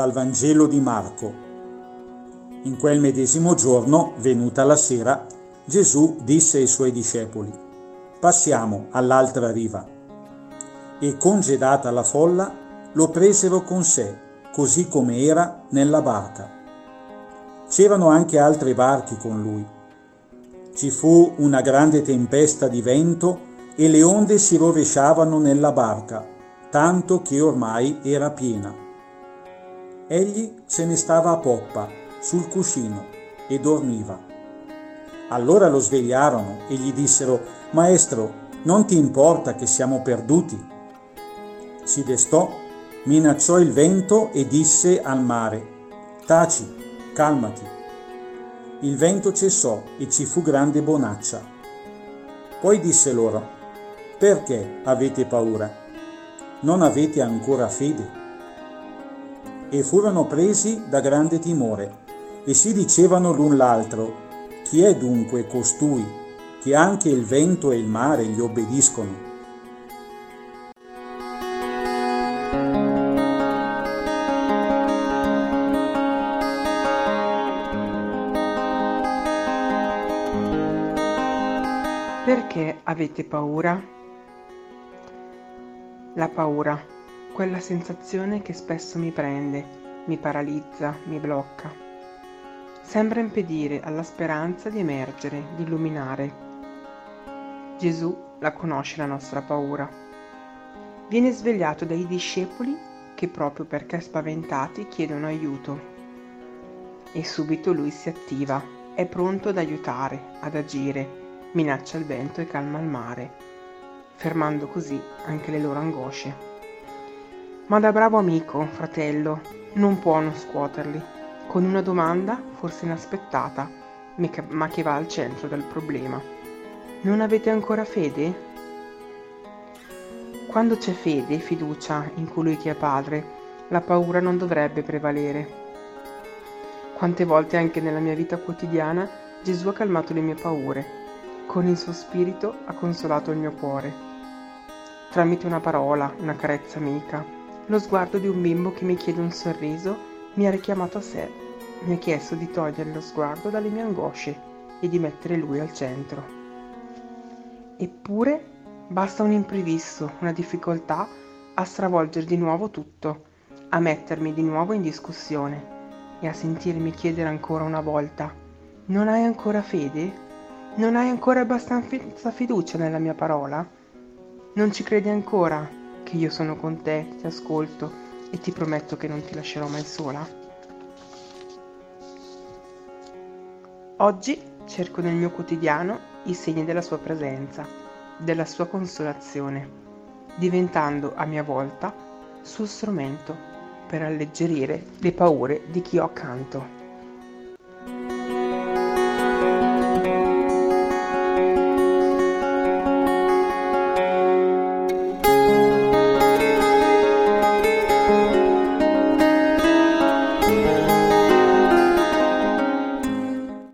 dal Vangelo di Marco. In quel medesimo giorno, venuta la sera, Gesù disse ai suoi discepoli, Passiamo all'altra riva. E congedata la folla, lo presero con sé, così come era, nella barca. C'erano anche altri barchi con lui. Ci fu una grande tempesta di vento e le onde si rovesciavano nella barca, tanto che ormai era piena. Egli se ne stava a poppa, sul cuscino, e dormiva. Allora lo svegliarono e gli dissero, Maestro, non ti importa che siamo perduti? Si destò, minacciò il vento e disse al mare, Taci, calmati. Il vento cessò e ci fu grande bonaccia. Poi disse loro, perché avete paura? Non avete ancora fede? E furono presi da grande timore e si dicevano l'un l'altro, chi è dunque costui che anche il vento e il mare gli obbediscono? Perché avete paura? La paura, quella sensazione che spesso mi prende, mi paralizza, mi blocca. Sembra impedire alla speranza di emergere, di illuminare. Gesù la conosce la nostra paura. Viene svegliato dai discepoli che proprio perché spaventati chiedono aiuto. E subito lui si attiva, è pronto ad aiutare, ad agire, minaccia il vento e calma il mare fermando così anche le loro angosce. Ma da bravo amico, fratello, non può non scuoterli, con una domanda forse inaspettata, ma che va al centro del problema. Non avete ancora fede? Quando c'è fede e fiducia in colui che è padre, la paura non dovrebbe prevalere. Quante volte anche nella mia vita quotidiana Gesù ha calmato le mie paure, con il suo spirito ha consolato il mio cuore tramite una parola, una carezza amica, lo sguardo di un bimbo che mi chiede un sorriso mi ha richiamato a sé, mi ha chiesto di togliere lo sguardo dalle mie angosce e di mettere lui al centro. Eppure basta un imprevisto, una difficoltà a stravolgere di nuovo tutto, a mettermi di nuovo in discussione e a sentirmi chiedere ancora una volta, non hai ancora fede? Non hai ancora abbastanza fiducia nella mia parola? Non ci credi ancora che io sono con te, ti ascolto e ti prometto che non ti lascerò mai sola? Oggi cerco nel mio quotidiano i segni della sua presenza, della sua consolazione, diventando a mia volta suo strumento per alleggerire le paure di chi ho accanto.